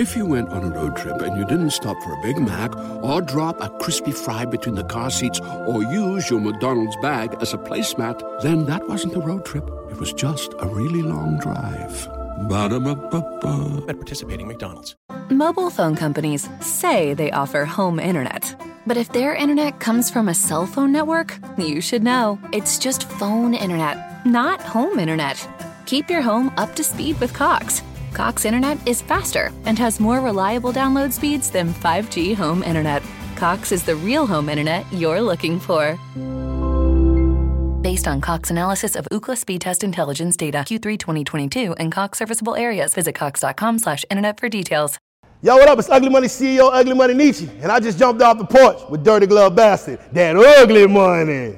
If you went on a road trip and you didn't stop for a Big Mac or drop a crispy fry between the car seats or use your McDonald's bag as a placemat, then that wasn't a road trip. It was just a really long drive. Ba-da-ba-ba-ba. At participating McDonald's. Mobile phone companies say they offer home internet. But if their internet comes from a cell phone network, you should know. It's just phone internet, not home internet. Keep your home up to speed with Cox. Cox internet is faster and has more reliable download speeds than 5G home internet. Cox is the real home internet you're looking for. Based on Cox analysis of Ookla speed test intelligence data Q3 2022 and Cox serviceable areas, visit cox.com/internet for details. Yo, what up? It's Ugly Money CEO, Ugly Money Niche, and I just jumped off the porch with Dirty Glove Bastard. That ugly money.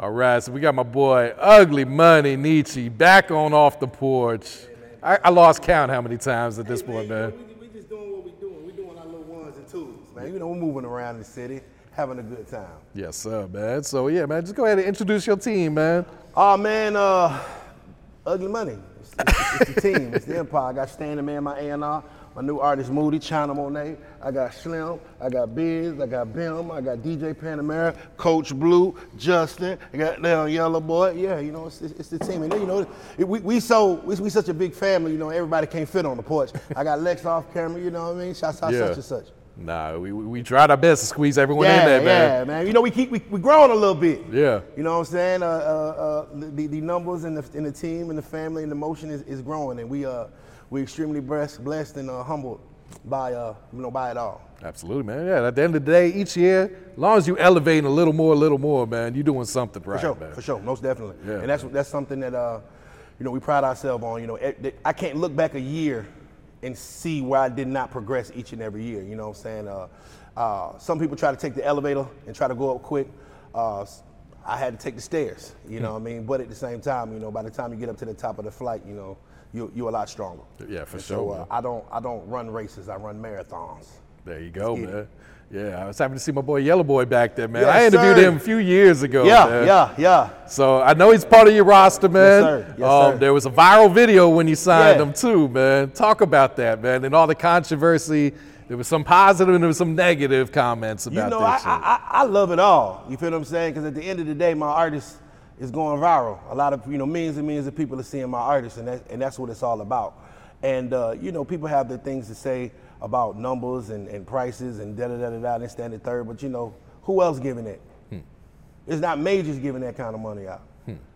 All right, so we got my boy Ugly Money Niche back on off the porch. I, I lost count how many times at this point, man. We, just doing what we doing. We doing our little ones and twos, man. You know, we're moving around the city, having a good time. Yes, sir, man. So yeah, man, just go ahead and introduce your team, man. Oh man, uh, Ugly Money. It's, it's, it's the team. It's the Empire. I got Standing Man, my A&R. My new artist Moody, China Monai. I got Slim. I got Biz. I got Bim. I got DJ Panamera, Coach Blue, Justin. I got now YelloBoy. Yeah, you know, it's, it's, it's the team. And then, you know, it- we, we so we, we such a big family. You know, everybody can't fit on the porch. I got Lex off camera. You know what I mean? Shouts out Yeah. such and such. Nah, we, we we tried our best to squeeze everyone yeah, in there, man. yeah, man. You know, we keep we, we growing a little bit. Yeah. You know what I'm saying? Uh, uh, uh, the, the numbers and the, and the team and the family and the motion is, is growing, and we uh we extremely blessed, blessed and uh, humbled by uh you know by it all. Absolutely, man. Yeah, at the end of the day, each year, as long as you elevating a little more, a little more, man, you're doing something right, For sure, man. for sure, most definitely. Yeah, and that's that's something that uh, you know we pride ourselves on. You know, I can't look back a year and see where I did not progress each and every year. You know what I'm saying? Uh, uh, some people try to take the elevator and try to go up quick. Uh, I had to take the stairs. You know what I mean? But at the same time, you know, by the time you get up to the top of the flight, you know, you you're a lot stronger. Yeah, for And sure, So uh. I don't I don't run races. I run marathons. There you go, man. Yeah, I was happy to see my boy YelloBoy back there, man. Yes, I interviewed sir. him a few years ago. Yeah, man. yeah, yeah. So I know he's part of your roster, man. Yes, sir. Yes, um, sir. There was a viral video when you signed Yeah. him too, man. Talk about that, man, and all the controversy. There was some positive and there was some negative comments about You know, that I, shit. I, I I love it all. You feel what I'm saying? Because at the end of the day, my artist is going viral. A lot of you know, millions and millions of people are seeing my artist, and that, and that's what it's all about. And uh, you know, people have their things to say about numbers and, and prices and da da da da da. This, that, and the third. But you know, who else giving it? It's not majors giving that kind of money out.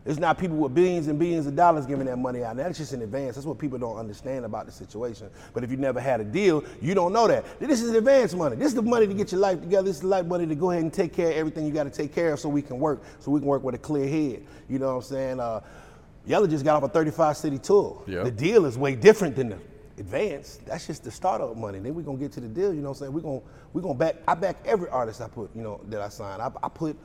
It's not people with billions and billions of dollars giving that money out. That's just in advance. That's what people don't understand about the situation. But if you never had a deal, you don't know that. This is advance money. This is the money to get your life together. This is the life money to go ahead and take care of everything you got to take care of so we can work, so we can work with a clear head. You know what I'm saying? Uh, Yella just got off a 35 city tour. Yeah. The deal is way different than the advance. That's just the startup money. Then we're gonna get to the deal, you know what I'm saying? We're gonna we gonna back I back every artist I put, you know, that I sign. I, I put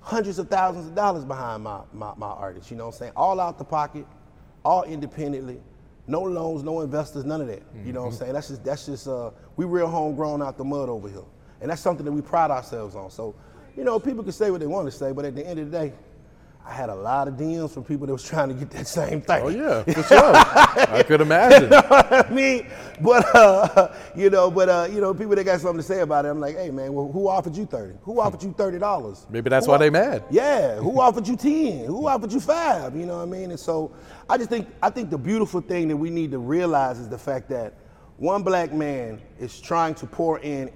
hundreds of thousands of dollars behind my, my my artists, you know what I'm saying? All out the pocket, all independently, no loans, no investors, none of that. You know what I'm saying? That's just that's just uh we real homegrown out the mud over here. And that's something that we pride ourselves on. So, you know, people can say what they want to say, but at the end of the day, I had a lot of DMs from people that was trying to get that same thing. oh yeah, for sure. I could imagine. you know I mean, but uh, you know, but uh, you know, people that got something to say about it, I'm like, hey man, well, who offered you thirty? Who offered you thirty dollars? Maybe that's why they mad. Yeah, who offered you ten? Who offered you five? You know what I mean? And so, I just think I think the beautiful thing that we need to realize is the fact that one black man is trying to pour in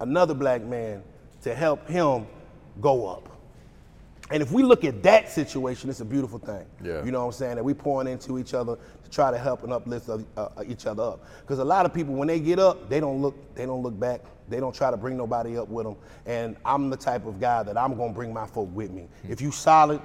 another black man to help him go up. And if we look at that situation, it's a beautiful thing. Yeah. You know what I'm saying? That we pouring into each other to try to help and uplift uh, uh, each other up. Because a lot of people, when they get up, they don't look, they don't look back. They don't try to bring nobody up with them. And I'm the type of guy that I'm gonna bring my folk with me. If you solid,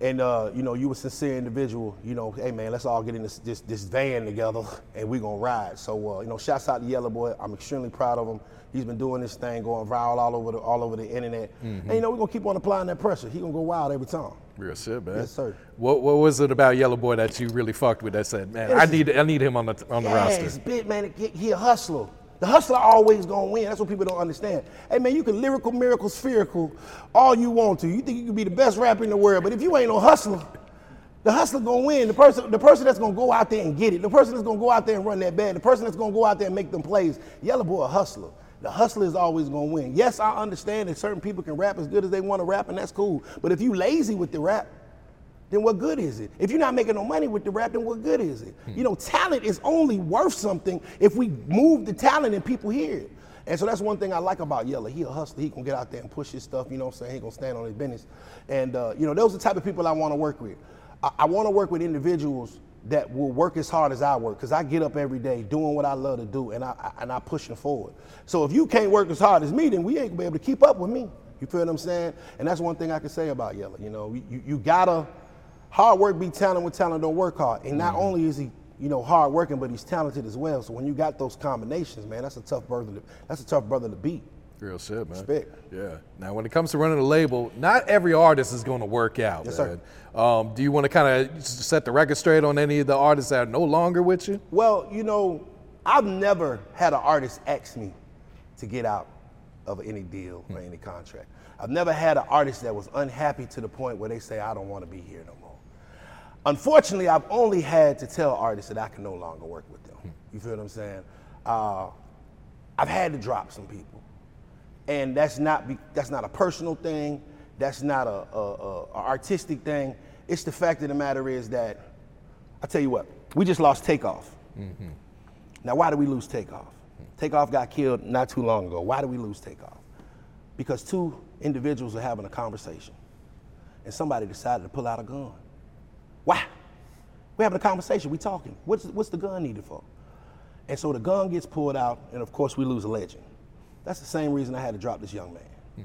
and uh, you know you a sincere individual, you know, hey man, let's all get in this this, this van together and we gonna ride. So uh, you know, shouts out to YelloBoy. I'm extremely proud of him. He's been doing this thing, going viral all over the all over the internet. And you know, we're gonna keep on applying that pressure. He gonna go wild every time. Real shit, man. Yes, sir. What what was it about YelloBoy that you really fucked with that said, man, I need I need him on the on the Yeah, roster? it's big man. He, he a hustler. The hustler always gonna win. That's what people don't understand. Hey man, you can lyrical, miracle, spherical, all you want to. You think you can be the best rapper in the world, but if you ain't no hustler, the hustler gonna win. The person, the person that's gonna go out there and get it, the person that's gonna go out there and run that bad, the person that's gonna go out there and make them plays. YelloBoy a hustler. The hustler is always gonna win. Yes, I understand that certain people can rap as good as they want to rap, and that's cool. But if you lazy with the rap, then what good is it? If you're not making no money with the rap, then what good is it? You know, talent is only worth something if we move the talent and people hear it. And so that's one thing I like about Yella. He a hustler. He gonna get out there and push his stuff. You know what I'm saying? He gonna stand on his business. And uh, you know, those are the type of people I want to work with. I, I want to work with individuals that will work as hard as I work because I get up every day doing what I love to do and I, I and I pushing forward. So if you can't work as hard as me, then we ain't gonna be able to keep up with me. You feel what I'm saying? And that's one thing I can say about Yella. You know, you, you gotta hard work beat talent when talent don't work hard. And not only is he, you know, hard working, but he's talented as well. So when you got those combinations, man, that's a tough brother. To, that's a tough brother to beat. Real shit, man. Respect. Yeah. Now, when it comes to running a label, not every artist is going to work out, Yes, man. sir. Um, do you want to kind of set the record straight on any of the artists that are no longer with you? Well, you know, I've never had an artist ask me to get out of any deal or any contract. I've never had an artist that was unhappy to the point where they say, I don't want to be here no more. Unfortunately, I've only had to tell artists that I can no longer work with them. Hmm. You feel what I'm saying? Uh, I've had to drop some people. And that's not, be, that's not a personal thing. That's not a, a, a, a artistic thing. It's the fact of the matter is that, I tell you what, we just lost Takeoff. Mm-hmm. Now, why did we lose Takeoff? Hmm. Takeoff got killed not too long ago. Why did we lose Takeoff? Because two individuals were having a conversation and somebody decided to pull out a gun. Why? We're having a conversation, we talking. What's, what's the gun needed for? And so the gun gets pulled out, and of course, we lose a legend. That's the same reason I had to drop this young man. Hmm.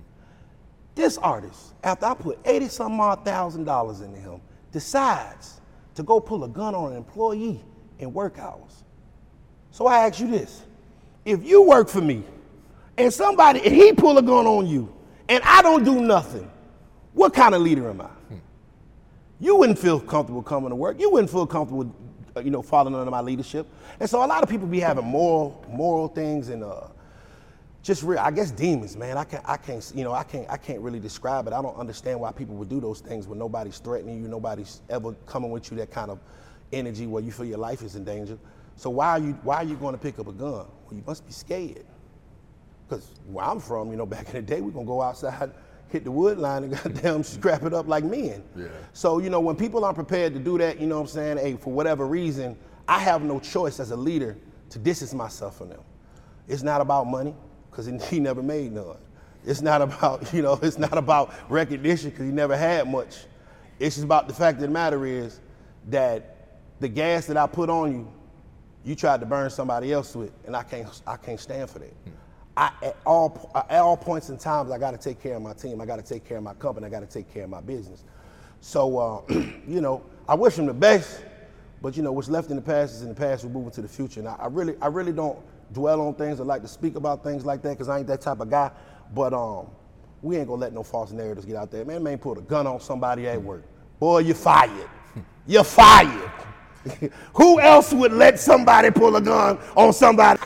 This artist, after I put 80 some odd thousand dollars into him, decides to go pull a gun on an employee in work hours. So I ask you this if you work for me and somebody, and he pull a gun on you, and I don't do nothing, what kind of leader am I? Hmm. You wouldn't feel comfortable coming to work. You wouldn't feel comfortable, uh, you know, following under my leadership. And so a lot of people be having moral, moral things and uh, just real, I guess demons, man. I can't, I can't, you know, I can't, I can't really describe it. I don't understand why people would do those things when nobody's threatening you, nobody's ever coming with you that kind of energy where you feel your life is in danger. So why are you, why are you going to pick up a gun? Well, you must be scared. Because where I'm from, you know, back in the day, we're gonna go outside, hit the wood line, and goddamn scrap it up like men. Yeah. So, you know, when people aren't prepared to do that, you know what I'm saying? Hey, for whatever reason, I have no choice as a leader to distance myself from them. It's not about money, because he never made none. It's not about, you know, it's not about recognition, because he never had much. It's just about the fact of the matter is that the gas that I put on you, you tried to burn somebody else with, and I can't, I can't stand for that. Hmm. I, at all, at all points in times, I got to take care of my team. I got to take care of my company. I got to take care of my business. So, uh, you know, I wish him the best, but you know, what's left in the past is in the past. We're moving to the future. And I, I really, I really don't dwell on things. I like to speak about things like that because I ain't that type of guy. But um, we ain't gonna let no false narratives get out there. Man, man, put a gun on somebody at work. Boy, you're fired. You're fired. Who else would let somebody pull a gun on somebody?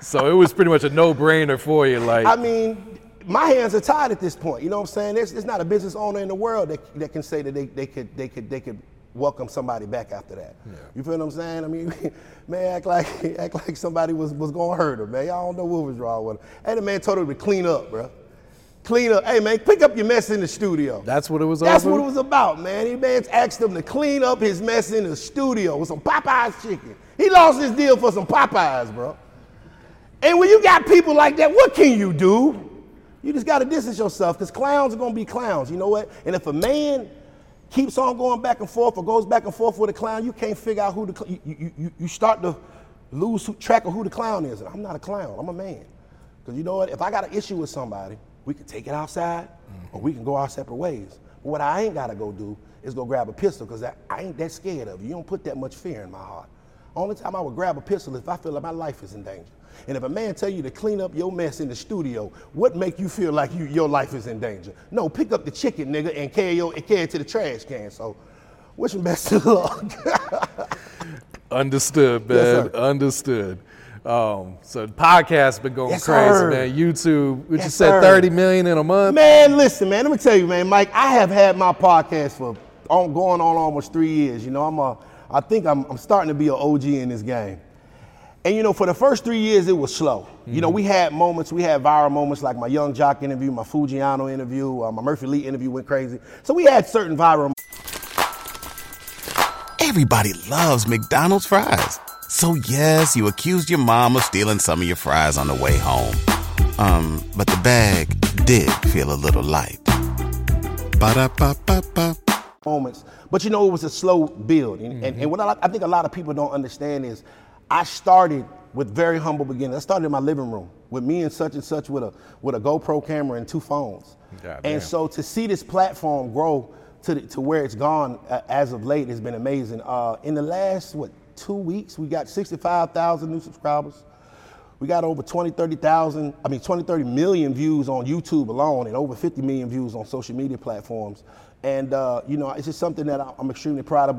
So it was pretty much a no-brainer for you, like. I mean, my hands are tied at this point. You know what I'm saying? There's, there's not a business owner in the world that, that can say that they, they could they could they could welcome somebody back after that. You feel what I'm saying? I mean, man, act like act like somebody was, was gonna hurt him, man. Y'all don't know what was wrong with him. And the man told him to clean up, bro. Clean up. Hey man, pick up your mess in the studio. That's what it was That's over? what it was about, man. He man asked him to clean up his mess in the studio with some Popeyes chicken. He lost his deal for some Popeyes, bro. And when you got people like that, what can you do? You just got to distance yourself because clowns are going to be clowns. You know what? And if a man keeps on going back and forth or goes back and forth with a clown, you can't figure out who the cl- you, you, you, start to lose track of who the clown is. And I'm not a clown. I'm a man. Because you know what? If I got an issue with somebody, we can take it outside or we can go our separate ways. But what I ain't got to go do is go grab a pistol because I, I ain't that scared of you. You don't put that much fear in my heart. Only time I would grab a pistol is if I feel like my life is in danger. And if a man tell you to clean up your mess in the studio, what make you feel like you, your life is in danger? No, pick up the chicken, nigga, and carry, your, and carry it to the trash can. So, wish him best of luck. Understood, man. Yes. Understood. Um, so the podcast's been going Yes, crazy, sir. man. YouTube, we Yes, just said sir. 30 million in a month. Man, listen, man. Let me tell you, man, Mike. I have had my podcast for on, going on almost three years. You know, I'm a. I think I'm, I'm starting to be an OG in this game. And you know, for the first three years, it was slow. You know, we had moments, we had viral moments like my Young Joc interview, my Fujiano interview, uh, my Murphy Lee interview went crazy. So we had certain viral. Everybody loves McDonald's fries. So yes, you accused your mom of stealing some of your fries on the way home. Um, but the bag did feel a little light. Ba-da-ba-ba-ba. moments. But you know, it was a slow build. And, and, and what I, I think a lot of people don't understand is I started with very humble beginnings. I started in my living room with me and such and such with a with a GoPro camera and two phones. God damn. and so to see this platform grow to, the, to where it's gone uh, as of late has been amazing. Uh, in the last, what, two weeks, we got 65,000 new subscribers. We got over 20, 30,000, I mean 20, 30 million views on YouTube alone and over 50 million views on social media platforms. And, uh, you know, it's just something that I'm extremely proud of.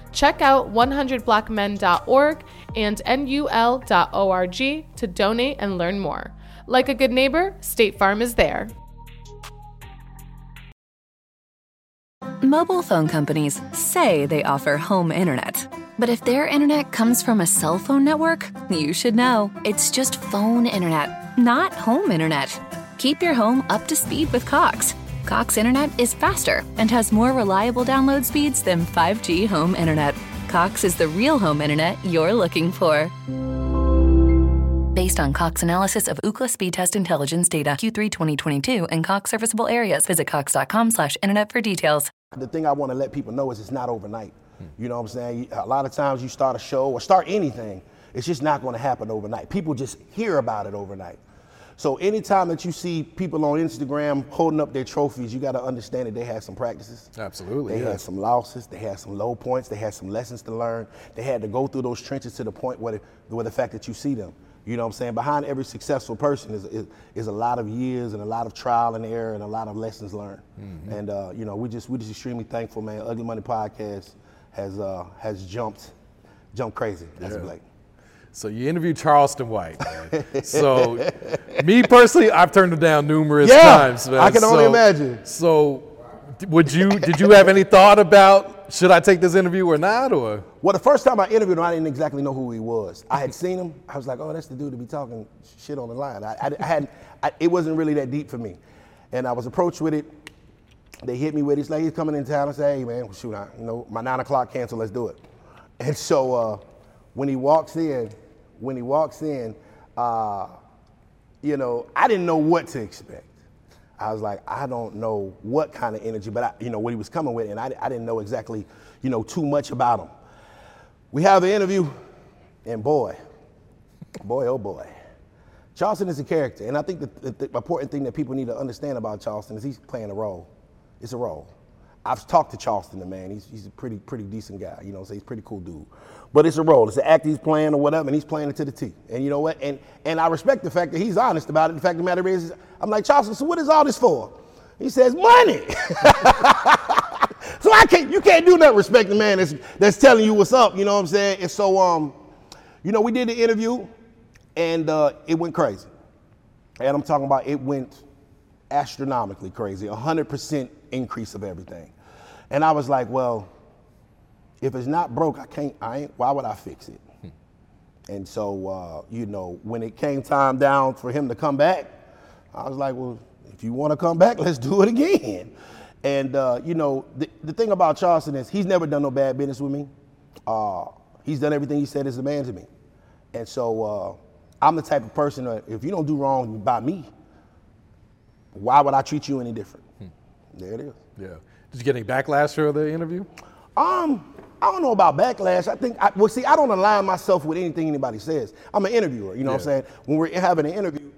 Check out 100blackmen.org and nul.org to donate and learn more. Like a good neighbor, State Farm is there. Mobile phone companies say they offer home internet. But if their internet comes from a cell phone network, you should know. It's just phone internet, not home internet. Keep your home up to speed with Cox. Cox internet is faster and has more reliable download speeds than 5G home internet. Cox is the real home internet you're looking for. Based on Cox analysis of Ookla speed test intelligence data Q3 2022 and Cox serviceable areas, visit cox.com/internet for details. The thing I want to let people know is it's not overnight. You know what I'm saying? A lot of times you start a show or start anything, it's just not going to happen overnight. People just hear about it overnight. So anytime that you see people on Instagram holding up their trophies, you got to understand that they had some practices. Absolutely, They yeah. had some losses. They had some low points. They had some lessons to learn. They had to go through those trenches to the point where, the, where the fact that you see them. You know what I'm saying? Behind every successful person is, is, is a lot of years and a lot of trial and error and a lot of lessons learned. Mm-hmm. And uh, you know, we just we just extremely thankful, man. Ugly Money Podcast has uh, has jumped jumped crazy That's Yeah. late. So you interviewed Charleston White. Man. so me personally, I've turned him down numerous Yeah, times. Man. I can only imagine. So would you? Did you have any thought about should I take this interview or not? Or Well, the first time I interviewed him, I didn't exactly know who he was. I had seen him. I was like, oh, that's the dude to be talking shit on the line. I, I, I had, I, it wasn't really that deep for me. And I was approached with it. They hit me with it. It's like he's coming in town and say, hey, man, shoot, I, you know, my nine o'clock cancel, let's do it. And so uh, when he walks in, when he walks in, uh, you know, I didn't know what to expect. I was like, I don't know what kind of energy, but I, you know, what he was coming with, and I, I didn't know exactly, you know, too much about him. We have the interview, and boy, boy, oh boy, Charleston is a character, and I think the, the important thing that people need to understand about Charleston is he's playing a role. It's a role. I've talked to Charleston, the man. He's, he's a pretty pretty decent guy. You know, so he's a pretty cool dude. But it's a role. It's an act he's playing or whatever, and he's playing it to the T. And you know what? And and I respect the fact that he's honest about it. The fact of the matter is, I'm like Charleston. So what is all this for? He says money. so I can't. You can't do nothing. Respect the man that's that's telling you what's up. You know what I'm saying? And so um, you know, we did the interview, and uh, it went crazy. And I'm talking about it went astronomically crazy, a hundred percent increase of everything. And I was like, well, if it's not broke, I can't. I ain't. Why would I fix it? And so, uh, you know, when it came time down for him to come back, I was like, well, if you want to come back, let's do it again. And uh, you know, the, the thing about Charleston is he's never done no bad business with me. Uh, he's done everything he said is a man to me. And so uh, I'm the type of person that if you don't do wrong by me, why would I treat you any different? There it is. yeah, did you get any backlash for the interview? Um, I don't know about backlash. I think, I, well, see, I don't align myself with anything anybody says. I'm an interviewer, you know what I'm saying? When we're having an interview,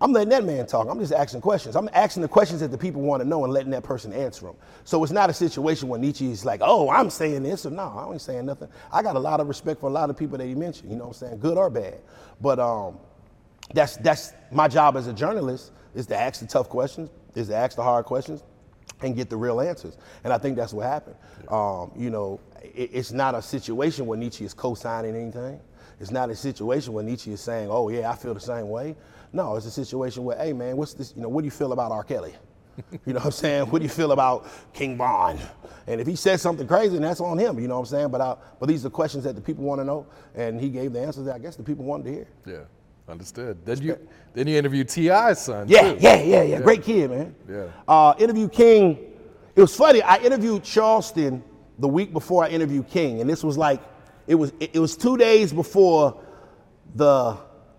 I'm letting that man talk. I'm just asking questions. I'm asking the questions that the people want to know and letting that person answer them. So it's not a situation where Niche is like, oh, I'm saying this or no, I ain't saying nothing. I got a lot of respect for a lot of people that he mentioned, you know what I'm saying, good or bad. But um, that's that's my job as a journalist is to ask the tough questions, is to ask the hard questions, and get the real answers. And I think that's what happened. Um, you know, it, it's not a situation where Niche is co-signing anything. It's not a situation where Niche is saying, "Oh yeah, I feel the same way." No, it's a situation where, "Hey man, what's this? You know, what do you feel about R. Kelly?" you know what I'm saying? What do you feel about King Von? And if he says something crazy, then that's on him. You know what I'm saying? But I, but these are questions that the people want to know, and he gave the answers that I guess the people wanted to hear. Yeah, understood. Then you then you interviewed T.I.'s son. Yeah, too. yeah, yeah, yeah. Great kid, man. Yeah. Uh, interview King. It was funny. I interviewed Charleston the week before I interviewed King, and this was like, it was it, it was two days before the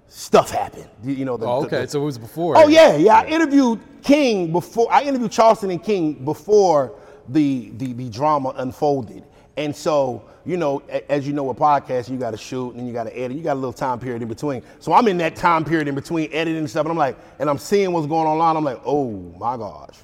stuff happened. You know. The, Oh, okay. the- so it was before. Oh yeah, yeah. I interviewed King before. I interviewed Charleston and King before the the, the drama unfolded. And so, you know, as you know, with podcasts, you got to shoot and you got to edit. You got a little time period in between. So I'm in that time period in between editing and stuff, and I'm like, and I'm seeing what's going on online. I'm like, oh my gosh.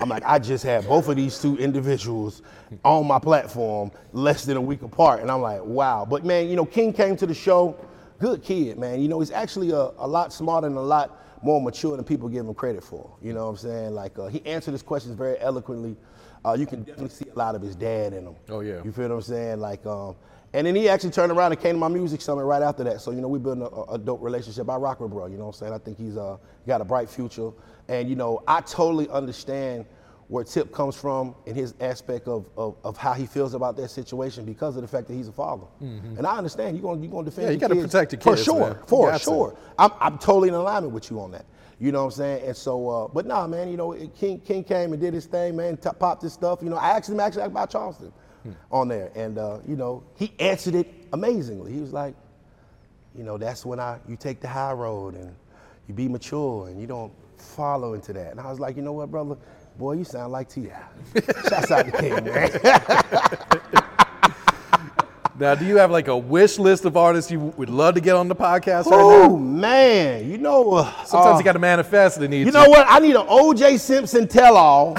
I'm like, I just had both of these two individuals on my platform less than a week apart, and I'm like, wow. But man, you know, King came to the show good kid, man. You know, he's actually a, a lot smarter and a lot more mature than people give him credit for. You know what I'm saying? Like, uh, he answered his questions very eloquently. Uh, you can definitely see a lot of his dad in him. Oh, yeah. You feel what I'm saying? Like, um, and then he actually turned around and came to my music summit right after that. So, you know, we built a, a dope relationship. I rock with bro, you know what I'm saying? I think he's uh, got a bright future. And, you know, I totally understand where Tip comes from in his aspect of, of, of how he feels about that situation because of the fact that he's a father. And I understand you're gonna you're gonna defend Mm-hmm. Yeah, you gotta kids protect your For sure, man. For got sure. I'm, I'm totally in alignment with you on that. You know what I'm saying? And so, uh, but nah, man, you know, King King came and did his thing, man, t- popped his stuff. You know, I asked him actually about Charleston Hmm. on there, and uh, you know, he answered it amazingly. He was like, you know, that's when I you take the high road and you be mature and you don't follow into that. And I was like, you know what, brother? Boy, you sound like Ti. Shouts out to King, man. Now, do you have like a wish list of artists you would love to get on the podcast right oh man, you know. Uh, Sometimes uh, you got to manifest the need. You know what? I need an O.J. Simpson tell-all.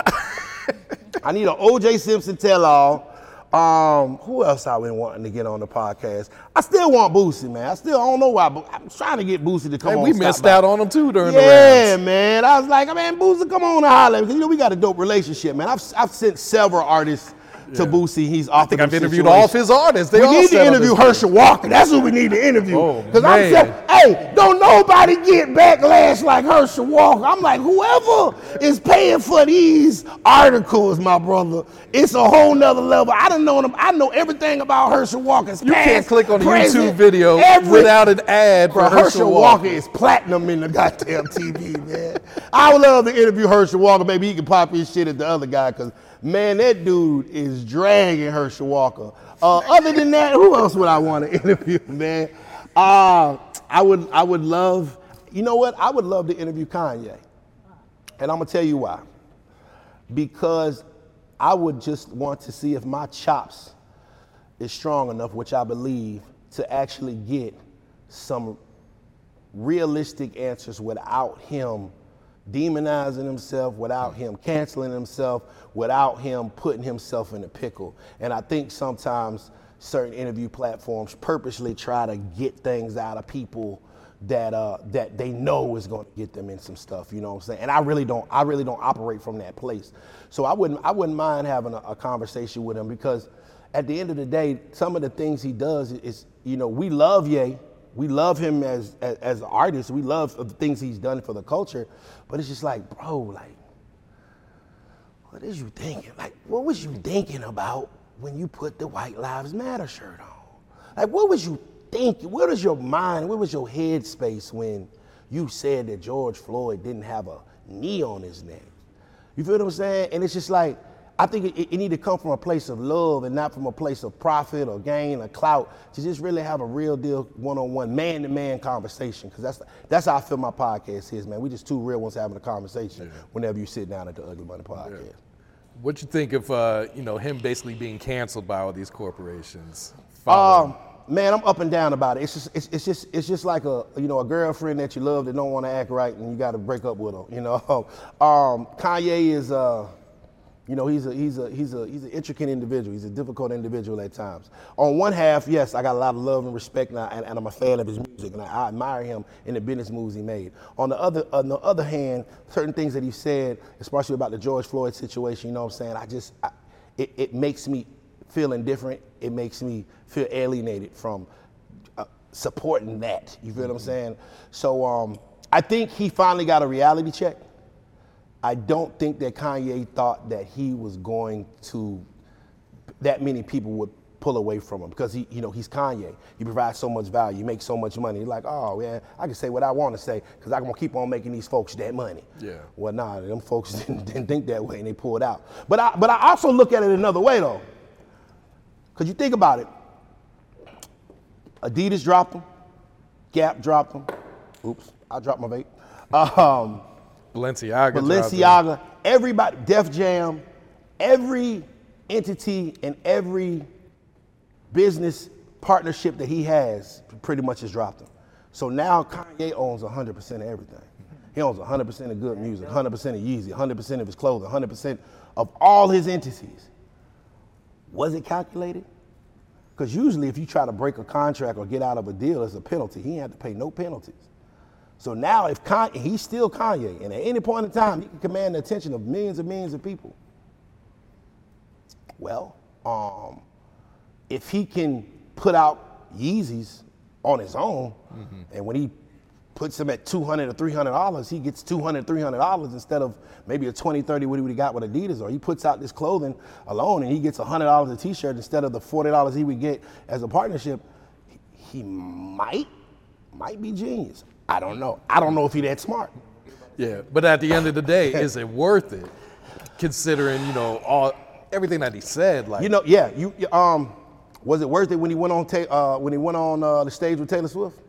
I need an O.J. Simpson tell-all. Um, who else I been wanting to get on the podcast? I still want Boosie, man. I still I don't know why, but I'm trying to get Boosie to come Hey, on. we missed by. out on him too during the Yeah, man. I was like, man, Boosie, come on and holler. Because, you know, we got a dope relationship, man. I've, I've sent several artists to Boosie. He's I think I've interviewed all of his artists. They we all need to interview Herschel Walker. That's who we need to interview. Oh, Because I'm saying, hey, don't nobody get backlash like Herschel Walker. I'm like, whoever is paying for these articles, my brother, it's a whole nother level. I don't know them. I know everything about Herschel Walker's You past, can't click on a present, YouTube video every- without an ad for Herschel, Herschel Walker. Walker is platinum in the goddamn TV, man. I would love to interview Herschel Walker. Maybe he can pop his shit at the other guy, because, man, that dude is dragging Herschel Walker. Uh, other than that, who else would I want to interview, man? Uh, I would, I would love, you know what? I would love to interview Kanye. And I'm to tell you why. Because I would just want to see if my chops is strong enough, which I believe, to actually get some realistic answers without him demonizing himself, without him canceling himself, without him putting himself in a pickle. And I think sometimes certain interview platforms purposely try to get things out of people that uh, that they know is going to get them in some stuff. You know what I'm saying? And I really don't. I really don't operate from that place. So I wouldn't. I wouldn't mind having a, a conversation with him because at the end of the day, some of the things he does is, you know, we love Ye. We love him as, as as an artist. We love the things he's done for the culture. But it's just like, bro, like, what is you thinking? Like, what was you thinking about when you put the White Lives Matter shirt on? Like, what was you thinking? Where was your mind? Where was your head space when you said that George Floyd didn't have a knee on his neck? You feel what I'm saying? And it's just like, I think it, it need to come from a place of love and not from a place of profit or gain or clout to just really have a real deal one-on-one, man-to-man conversation. Because that's that's how I feel my podcast is, man. We just two real ones having a conversation whenever you sit down at the Ugly Money podcast. What you think of uh, you know him basically being canceled by all these corporations? following? Um, man, I'm up and down about it. It's just, it's, it's just, it's just like a, you know, a girlfriend that you love that don't want to act right, and you got to break up with her. You know, um, Kanye is, uh, you know, he's a, he's a, he's a, he's an intricate individual. He's a difficult individual at times. On one half, yes, I got a lot of love and respect, and, I, and, and I'm a fan of his music, and I, I admire him in the business moves he made. On the other, on the other hand, certain things that he said, especially about the George Floyd situation, you know what I'm saying? I just, I, it, it makes me feel indifferent. It makes me feel alienated from uh, supporting that. You feel what I'm saying? So um, I think he finally got a reality check. I don't think that Kanye thought that he was going to, that many people would pull away from him because he, you know, he's Kanye. He provides so much value. He makes so much money. He's like, oh yeah, I can say what I want to say because I'm gonna keep on making these folks that money. Yeah. Well, nah, them folks didn't, didn't think that way and they pulled out. But I, but I also look at it another way though, because you think about it. Adidas dropped them, Gap dropped them. Oops, I dropped my vape. Um, Balenciaga. Balenciaga, everybody, Def Jam, every entity and every business partnership that he has pretty much has dropped him. So now Kanye owns 100% of everything. He owns 100% of good music, 100% of Yeezy, 100% of his clothing, 100% of all his entities. Was it calculated? Because usually if you try to break a contract or get out of a deal, it's a penalty. He had to pay no penalties. So now if Kanye, he's still Kanye, and at any point in time, he can command the attention of millions and millions of people. Well, um, if he can put out Yeezys on his own, and when he puts them at 200 or 300 dollars, he gets 200, 300 dollars instead of maybe a 20, 30 what he would have got with Adidas, or he puts out this clothing alone and he gets 100 dollars a t-shirt instead of the 40 dollars he would get as a partnership, he- he might, might be genius. I don't know. I don't know if he that smart. Yeah, but at the end of the day, is it worth it? Considering you know all everything that he said, like You know, yeah. You you, um, was it worth it when he went on ta- uh, when he went on uh, the stage with Taylor Swift?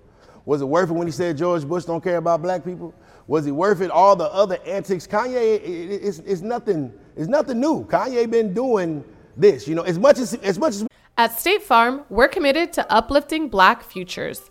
Was it worth it when he said George Bush don't care about black people? Was it worth it all the other antics? Kanye, it, it, it's, it's nothing. It's nothing new. Kanye been doing this. You know, as much as as much as At State Farm, we're committed to uplifting Black futures.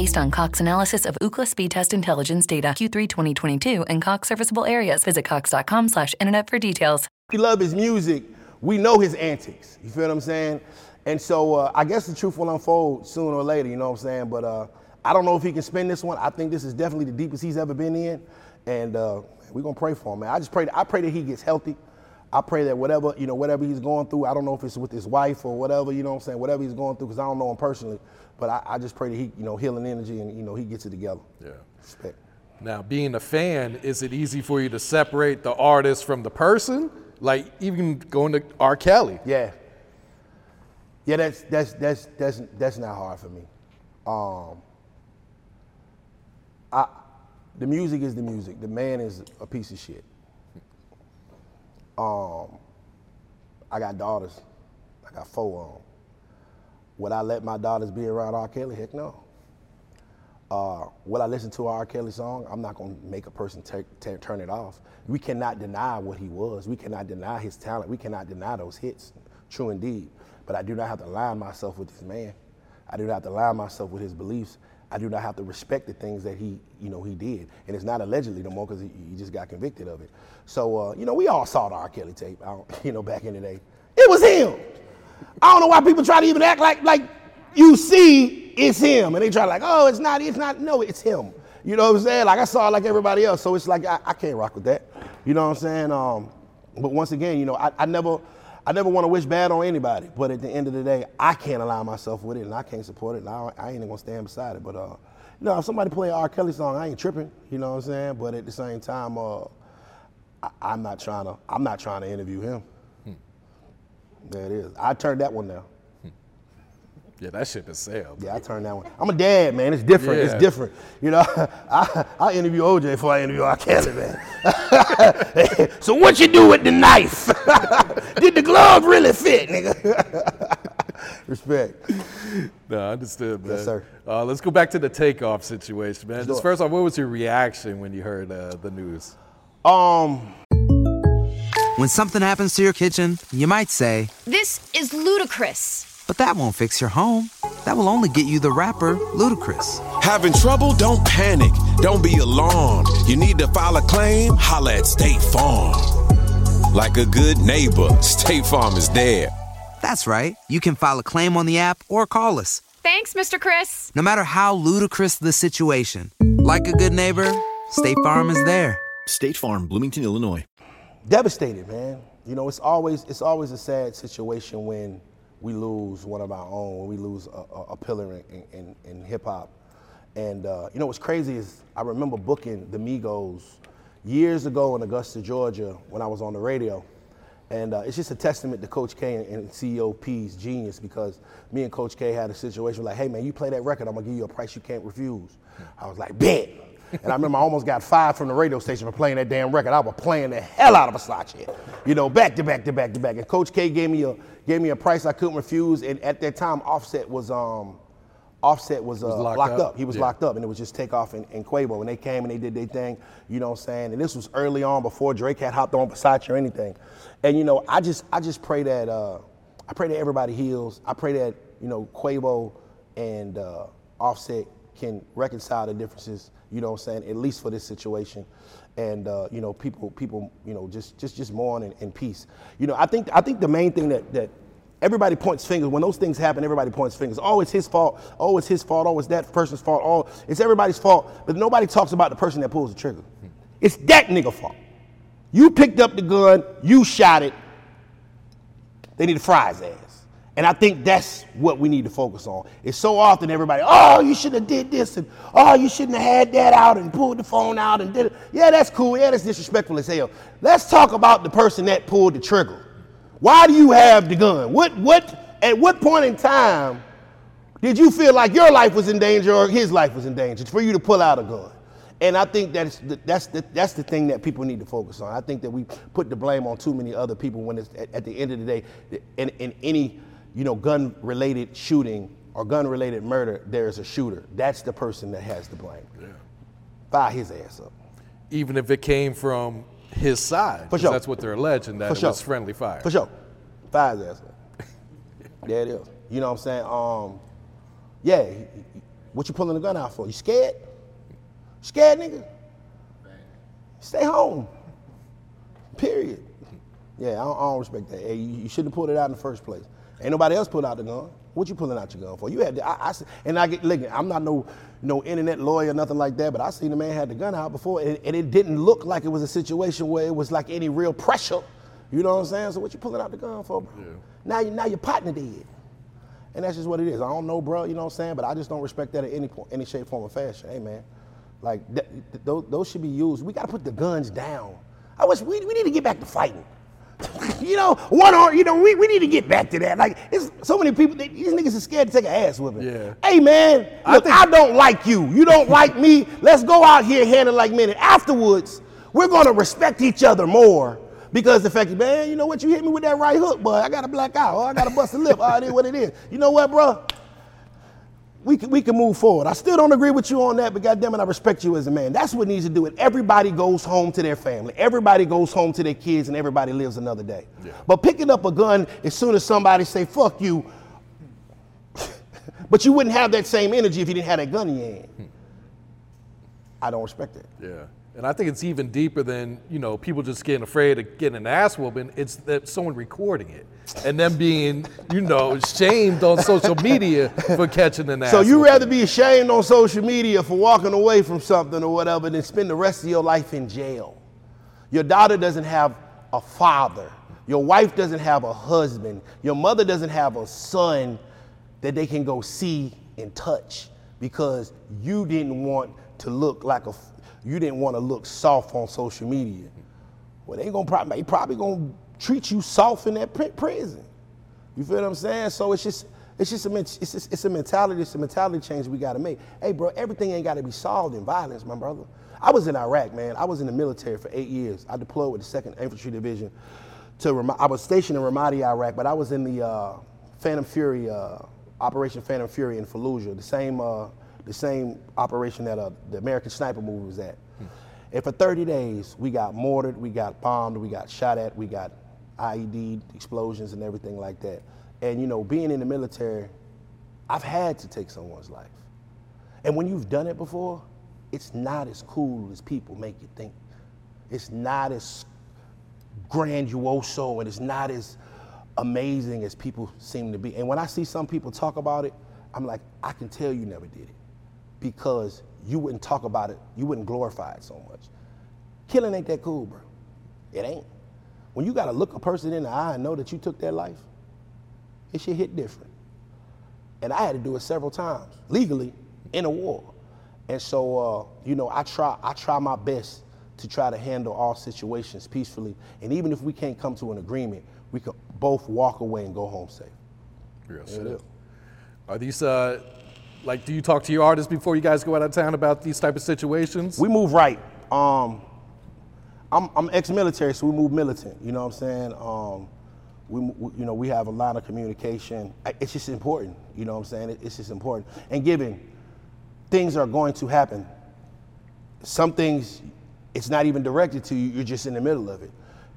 Based on Cox analysis of Ookla speed test intelligence data Q3 2022 and Cox serviceable areas, visit cox.com slash internet for details. we love his music, we know his antics. You feel what I'm saying? And so uh, I guess the truth will unfold sooner or later. You know what I'm saying? But uh, I don't know if he can spin this one. I think this is definitely the deepest he's ever been in, and uh, we're gonna pray for him, man. I just pray. I pray that he gets healthy. I pray that whatever you know, whatever he's going through, I don't know if it's with his wife or whatever. You know what I'm saying? Whatever he's going through, because I don't know him personally. But I, I just pray that he, you know, healing energy and you know he gets it together. Yeah. Respect. Now, being a fan, is it easy for you to separate the artist from the person? Like even going to R. Kelly. Yeah. Yeah, that's that's that's that's that's not hard for me. Um, I, the music is the music. The man is a piece of shit. Um, I got daughters. I got four of them. Would I let my daughters be around R. Kelly? Heck no. Uh, will I listen to R. Kelly song? I'm not gonna make a person ta- ta- turn it off. We cannot deny what he was. We cannot deny his talent. We cannot deny those hits. True indeed. But I do not have to align myself with this man. I do not have to align myself with his beliefs. I do not have to respect the things that he, you know, he did. And it's not allegedly no more because he, he just got convicted of it. So, uh, you know, we all saw the R. Kelly tape, you know, back in the day. It was him. I don't know why people try to even act like like you see it's him, and they try like, oh, it's not, it's not. No, it's him. You know what I'm saying? Like I saw it like everybody else. So it's like I, I can't rock with that. You know what I'm saying? Um, but once again, you know, I, I never I never want to wish bad on anybody. But at the end of the day, I can't align myself with it and I can't support it and I, I ain't even gonna stand beside it. But uh, you know, if somebody play R. Kelly song, I ain't tripping, you know what I'm saying? But at the same time, uh, I, am not trying to I'm not trying to interview him. Hmm. There it is. I turned that one down. Yeah, that ship has sailed. Yeah, I turned that one. I'm a dad, man. It's different. Yeah. It's different. You know, I, I interview OJ before I interview R. Kelly, man. so what you do with the knife? Did the glove really fit, nigga? Respect. No, understood, man. Yes, sir. Uh, let's go back to the takeoff situation, man. Just first off, what was your reaction when you heard uh, the news? Um. When something happens to your kitchen, you might say, "This is ludicrous." But that won't fix your home. That will only get you the rapper, Ludacris. Having trouble? Don't panic. Don't be alarmed. You need to file a claim? Holla at State Farm. Like a good neighbor, State Farm is there. That's right. You can file a claim on the app or call us. Thanks, Mr. Chris. No matter how ludicrous the situation, like a good neighbor, State Farm is there. State Farm, Bloomington, Illinois. Devastated, man. You know, it's always it's always a sad situation when we lose one of our own, when we lose a, a, a pillar in, in, in hip hop. And uh, you know what's crazy is I remember booking the Migos years ago in Augusta, Georgia, when I was on the radio. And uh, it's just a testament to Coach K and, and CEO P's genius because me and Coach K had a situation like, hey man, you play that record, I'm gonna give you a price you can't refuse. I was like, bet. And I remember I almost got fired from the radio station for playing that damn record. I was playing the hell out of a Versace, you know, back to back to back to back. And Coach K gave me a gave me a price I couldn't refuse. And at that time, Offset was um, Offset was, uh, was locked, locked up. up. He was yeah. locked up, and it was just Takeoff and, and Quavo. And they came and they did their thing, you know what I'm saying? And this was early on before Drake had hopped on Versace or anything. And you know, I just I just pray that uh, I pray that everybody heals. I pray that you know Quavo and uh, Offset can reconcile the differences you know what I'm saying, at least for this situation. And uh, you know, people people, you know, just just just mourn in, in peace. You know, I think I think the main thing that that everybody points fingers. When those things happen, everybody points fingers. Oh, it's his fault. Oh, it's his fault. Oh, it's that person's fault. Oh, it's everybody's fault. But nobody talks about the person that pulls the trigger. It's that nigga fault. You picked up the gun, you shot it. They need to fry his ass. And I think that's what we need to focus on. It's so often everybody, oh, you shouldn't have did this, and oh, you shouldn't have had that out and pulled the phone out and did it. Yeah, that's cool. Yeah, that's disrespectful as hell. Let's talk about the person that pulled the trigger. Why do you have the gun? What, what, at what point in time did you feel like your life was in danger or his life was in danger for you to pull out a gun? And I think that's the, that's the, that's the thing that people need to focus on. I think that we put the blame on too many other people when it's at, at the end of the day, in, in any you know, gun related shooting or gun related murder, there's a shooter. That's the person that has the blame. Yeah. Fire his ass up. Even if it came from his side. For sure. That's what they're alleging, that For it sure. was friendly fire. For sure. Fire his ass up. there it is. You know what I'm saying? Um, yeah, what you pulling the gun out for? You scared? Scared, nigga? Stay home. Period. Yeah, I don't, I don't respect that. Hey, you, you shouldn't have pulled it out in the first place. Ain't nobody else pulled out the gun. What you pulling out your gun for? You had, to, I, I, and I get, look, I'm not no, no internet lawyer, nothing like that, but I seen the man had the gun out before, and, and, it didn't look like it was a situation where it was like any real pressure. You know what I'm saying? So what you pulling out the gun for, bro? Yeah. Now, you, now your partner dead. And that's just what it is. I don't know, bro, you know what I'm saying? But I just don't respect that in any, point, any shape, form, or fashion. Hey, man. Like, th- th- those, those should be used. We got to put the guns down. I wish we, we need to get back to fighting. you know, one on, you know, we, we need to get back to that. Like, it's so many people, they, these niggas are scared to take an ass whipping. Yeah. Hey, man, look, I, I don't like you. You don't like me. Let's go out here handle like men. And afterwards, we're going to respect each other more because the fact, man, you know what, you hit me with that right hook, boy. I got a black eye. Oh, I got to bust a busted lip. Oh, it is what it is. You know what, bro? We can, we can move forward. I still don't agree with you on that, but goddamn it, I respect you as a man. That's what needs to do it. Everybody goes home to their family. Everybody goes home to their kids, and everybody lives another day. Yeah. But picking up a gun as soon as somebody say "fuck you," but you wouldn't have that same energy if you didn't have that gun in your hand. Hmm. I don't respect it. Yeah. And I think it's even deeper than, you know, people just getting afraid of getting an ass whooping. It's that someone recording it and them being, you know, shamed on social media for catching an ass So you whooping. rather be ashamed on social media for walking away from something or whatever than spend the rest of your life in jail. Your daughter doesn't have a father. Your wife doesn't have a husband. Your mother doesn't have a son that they can go see and touch because you didn't want to look like a you didn't want to look soft on social media. Well, they gonna probably they probably gonna treat you soft in that pri- prison. You feel what I'm saying? So it's just it's just a it's just, it's a mentality it's a mentality change we got to make. Hey, bro, everything ain't got to be solved in violence, my brother. I was in Iraq, man. I was in the military for eight years. I deployed with the Second Infantry Division to. I was stationed in Ramadi, Iraq, but I was in the uh, Phantom Fury uh, Operation Phantom Fury in Fallujah, the same uh, the same operation that uh, the American Sniper movie was at. And for 30 days, we got mortared, we got bombed, we got shot at, we got IED explosions and everything like that. And you know, being in the military, I've had to take someone's life. And when you've done it before, it's not as cool as people make you think. It's not as grandiose and it's not as amazing as people seem to be. And when I see some people talk about it, I'm like, I can tell you never did it because you wouldn't talk about it, you wouldn't glorify it so much. Killing ain't that cool, bro. It ain't. When you gotta look a person in the eye and know that you took their life, it should hit different. And I had to do it several times, legally, in a war. And so, uh, you know, I try, I try my best to try to handle all situations peacefully. And even if we can't come to an agreement, we could both walk away and go home safe. Real Yeah, it is. Are these uh, like? Do you talk to your artists before you guys go out of town about these type of situations? We move right. Um, I'm, I'm ex-military, so we move militant. You know what I'm saying? Um, we, you know, we have a lot of communication. It's just important. You know what I'm saying? It's just important. And given things are going to happen, some things it's not even directed to you. You're just in the middle of it.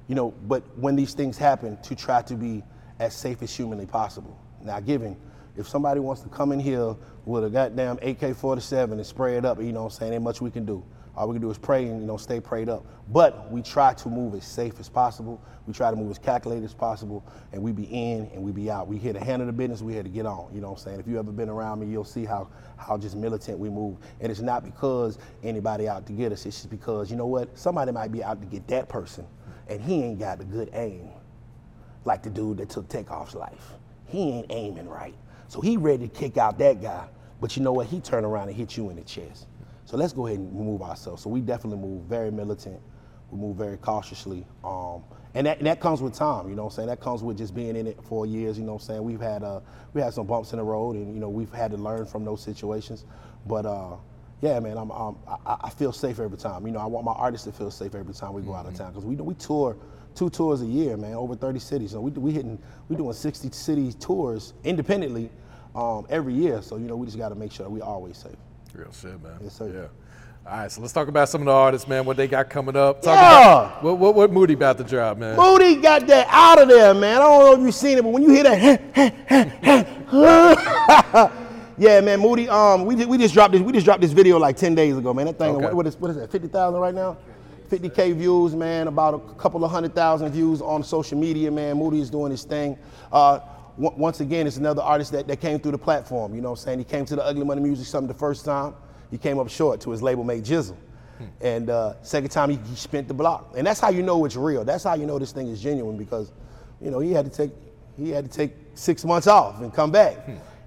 You know, but when these things happen, to try to be as safe as humanly possible. Now, given if somebody wants to come in here with a goddamn AK-47 and spray it up, you know what I'm saying? Ain't much we can do. All we can do is pray and you know stay prayed up. But we try to move as safe as possible. We try to move as calculated as possible, and we be in and we be out. We here to handle the business. We here to get on. You know what I'm saying? If you ever been around me, you'll see how how just militant we move. And it's not because anybody out to get us. It's just because you know what? Somebody might be out to get that person, and he ain't got a good aim like the dude that took Takeoff's life. He ain't aiming right. So he ready to kick out that guy. But you know what? He turn around and hit you in the chest. So let's go ahead and move ourselves. So we definitely move very militant. We move very cautiously. Um, and that, and that comes with time, you know what I'm saying? That comes with just being in it for years, you know what I'm saying? We've had uh, we had some bumps in the road and you know we've had to learn from those situations. But uh, yeah, man, I'm, um, I, I feel safe every time. You know, I want my artists to feel safe every time we go out of town because we we tour two tours a year, man, over 30 cities. So we we hitting we doing 60 city tours independently um, every year. So you know, we just got to make sure that we always safe. Real shit, man. Yes, sir. Yeah. All right, so let's talk about some of the artists, man. What they got coming up. Talk Yeah. About, what, what what Moody about to drop, man? Moody got that out of there, man. I don't know if you've seen it, but when you hear that, yeah, man, Moody. Um, we, we just dropped this. We just dropped this video like 10 days ago, man. That thing, Okay. what, what is what is that? 50,000 right now. 50k views, man. About a couple of hundred thousand views on social media, man. Moody is doing his thing. Uh, on- once again, it's another artist that, that came through the platform. You know what I'm saying? He came to the Ugly Money Music Summit the first time. He came up short to his label mate Jizzle. And uh, second time he, he spent the block. And that's how you know it's real. That's how you know this thing is genuine because, you know, he had to take he had to take six months off and come back.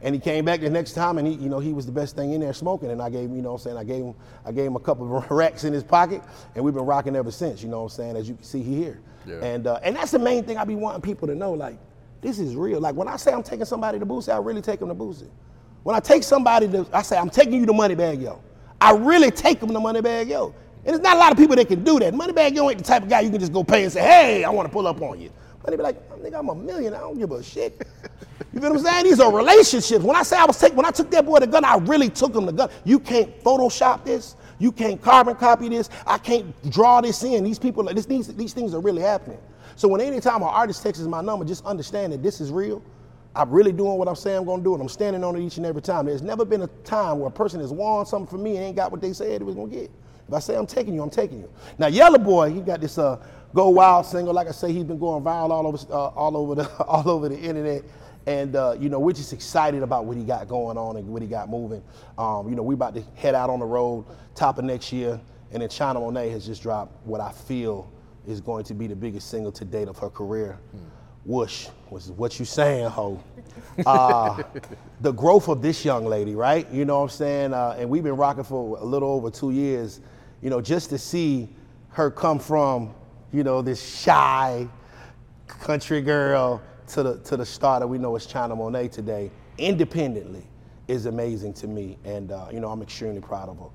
And he came back the next time and he, you know, he was the best thing in there smoking. And I gave him, you know what I'm saying, I gave him I gave him a couple of racks in his pocket and we've been rocking ever since, you know what I'm saying, as you can see here. Yeah. And uh, and that's the main thing I be wanting people to know, like, this is real. Like when I say I'm taking somebody to Boosie, I really take them to Boosie. When I take somebody to, I say, I'm taking you to Moneybagg Yo. I really take them to Moneybagg Yo. And there's not a lot of people that can do that. Moneybagg Yo ain't the type of guy you can just go pay and say, hey, I want to pull up on you. Money be like, nigga, I'm a million. I don't give a shit. You feel what I'm saying? These are relationships. When I say I was taking, when I took that boy the gun, I really took him the gun. You can't Photoshop this. You can't carbon copy this. I can't draw this in. These people, this, these, these things are really happening. So when anytime an artist texts my number, just understand that this is real. I'm really doing what I'm saying I'm gonna do, and I'm standing on it each and every time. There's never been a time where a person has won something from me and ain't got what they said it was gonna get. If I say I'm taking you, I'm taking you. Now, YelloBoy, he got this uh, Go Wild single. Like I say, he's been going viral all over, uh, all over the, all over the internet. And uh, you know, we're just excited about what he got going on and what he got moving. Um, you know, we're about to head out on the road top of next year, and then China Monai has just dropped what I feel is going to be the biggest single to date of her career. Whoosh, which is what you saying, ho. Uh, the growth of this young lady, right? You know what I'm saying? Uh, and we've been rocking for a little over two years. You know, just to see her come from, you know, this shy country girl to the to the star that we know as China Monai today, independently, is amazing to me, and uh, you know I'm extremely proud of her,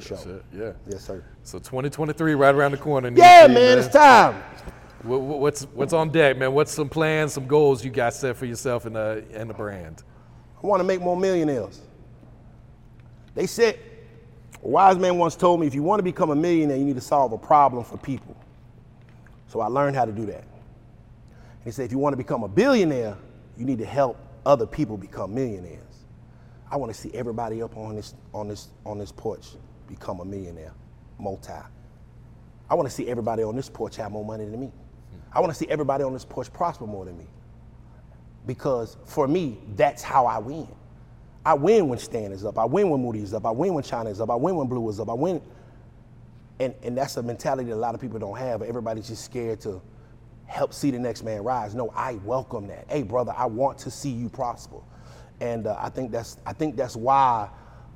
for sure. It, yeah. Yes, sir. So 2023 right around the corner. Yeah, Niecy, man, it's time. What- what- What's what's on deck, man? What's some plans, some goals you got set for yourself and the and the brand? I want to make more millionaires. They said, a wise man once told me, if you want to become a millionaire, you need to solve a problem for people. So I learned how to do that. And he said, if you want to become a billionaire, you need to help other people become millionaires. I want to see everybody up on this on this on this porch become a millionaire, multi. I want to see everybody on this porch have more money than me. I want to see everybody on this porch prosper more than me. Because for me, that's how I win. I win when Stan is up. I win when Moody is up. I win when China is up. I win when Blue is up. I win. And, and that's a mentality that a lot of people don't have. Everybody's just scared to help see the next man rise. No, I welcome that. Hey, brother, I want to see you prosper. And uh, I think that's I think that's why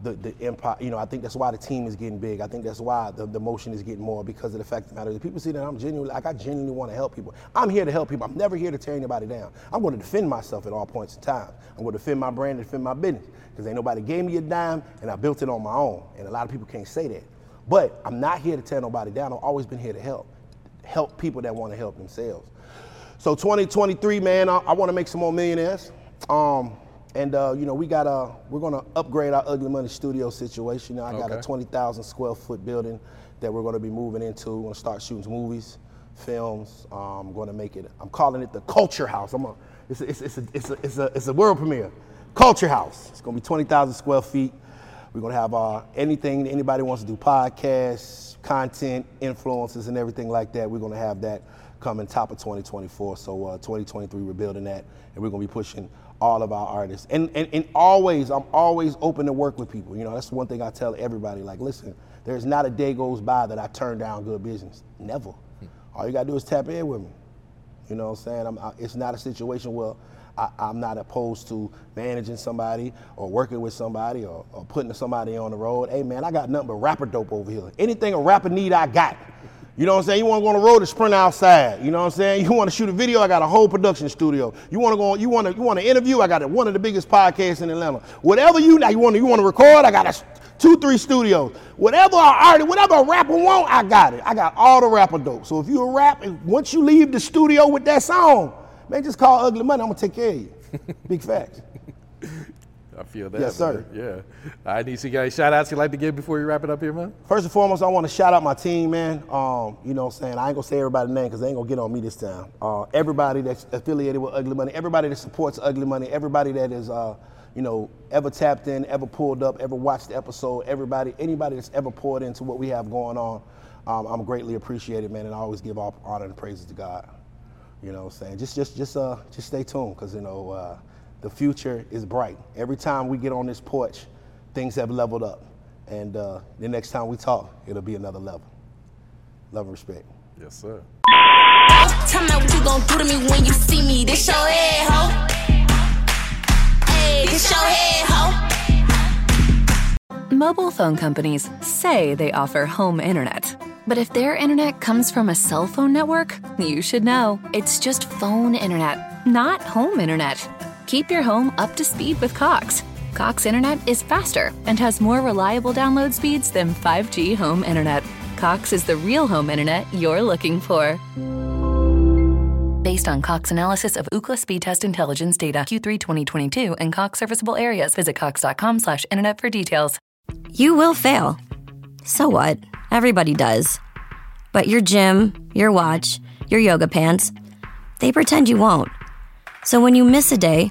the, the empire, you know, I think that's why the team is getting big. I think that's why the, the motion is getting more because of the fact of the matter is people see that I'm genuinely, like I genuinely want to help people. I'm here to help people. I'm never here to tear anybody down. I'm going to defend myself at all points in time. I'm going to defend my brand and defend my business because ain't nobody gave me a dime and I built it on my own. And a lot of people can't say that. But I'm not here to tear nobody down. I've always been here to help, help people that want to help themselves. So 2023, man, I, I want to make some more millionaires. Um, and uh, you know, we got a we're gonna upgrade our Ugly Money studio situation. I got a 20,000 square foot building that we're gonna be moving into. We're gonna start shooting movies, films. Um, I'm gonna make it. I'm calling it the Culture House. I'm a, it's a, it's a, it's a, it's a, it's a, it's a world premiere. Culture House. It's gonna be 20,000 square feet. We're gonna have uh, anything anybody wants to do, podcasts, content, influences, and everything like that. We're gonna have that coming top of 2024. So uh, 2023, we're building that, and we're gonna be pushing all of our artists. And, and and always, I'm always open to work with people. You know, that's one thing I tell everybody. Like, listen, there's not a day goes by that I turn down good business. Never. Hmm. All you gotta do is tap in with me. You know what I'm saying? I'm, I, it's not a situation where I, I'm not opposed to managing somebody or working with somebody or, or putting somebody on the road. Hey man, I got nothing but rapper dope over here. Anything a rapper need, I got. You know what I'm saying? You want to go on the road to sprint outside. You know what I'm saying? You want to shoot a video? I got a whole production studio. You want to go? You want to? You want to interview? I got one of the biggest podcasts in Atlanta. Whatever you you want to you want to record? I got a two three studios. Whatever I already, whatever a rapper want, I got it. I got all the rapper dope. So if you a rap, and once you leave the studio with that song, man, just call Ugly Money. I'm gonna take care of you. Big facts. I feel that. Yes, sir. man. Yeah. All right, DC guys, shout outs you'd like to give before you wrap it up here, man? First and foremost, I want to shout out my team, man. Um, you know what I'm saying? I ain't gonna say everybody's name because they ain't gonna get on me this time. Uh, everybody that's affiliated with Ugly Money, everybody that supports Ugly Money, everybody that is, uh, you know, ever tapped in, ever pulled up, ever watched the episode, everybody, anybody that's ever poured into what we have going on, um, I'm greatly appreciated, man, and I always give all honor and praises to God. You know what I'm saying? Just, just, just, uh, just stay tuned because you know uh, the future is bright. Every time we get on this porch, things have leveled up, and uh, the next time we talk, it'll be another level. Love and respect. Yes, sir. Tell me what you gon' do to me when you see me. This your head, ho. Hey, this your head, ho. Mobile phone companies say they offer home internet. But if their internet comes from a cell phone network, you should know. It's just phone internet, not home internet. Keep your home up to speed with Cox. Cox internet is faster and has more reliable download speeds than 5G home internet. Cox is the real home internet you're looking for. Based on Cox analysis of Ookla speed test intelligence data Q3 2022 and Cox serviceable areas, visit cox.com/internet for details. You will fail. So what? Everybody does. But your gym, your watch, your yoga pants, they pretend you won't. So when you miss a day,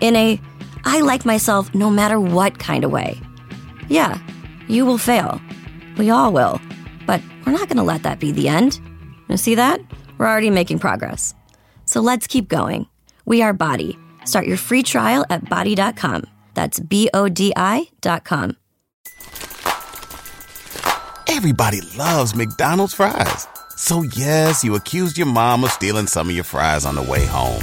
In a I like myself no matter what kind of way. Yeah, you will fail. We all will. But we're not going to let that be the end. You see that? We're already making progress. So let's keep going. We are Bodi. Start your free trial at bodi.com. That's B O D I.com. Everybody loves McDonald's fries. So, yes, you accused your mom of stealing some of your fries on the way home.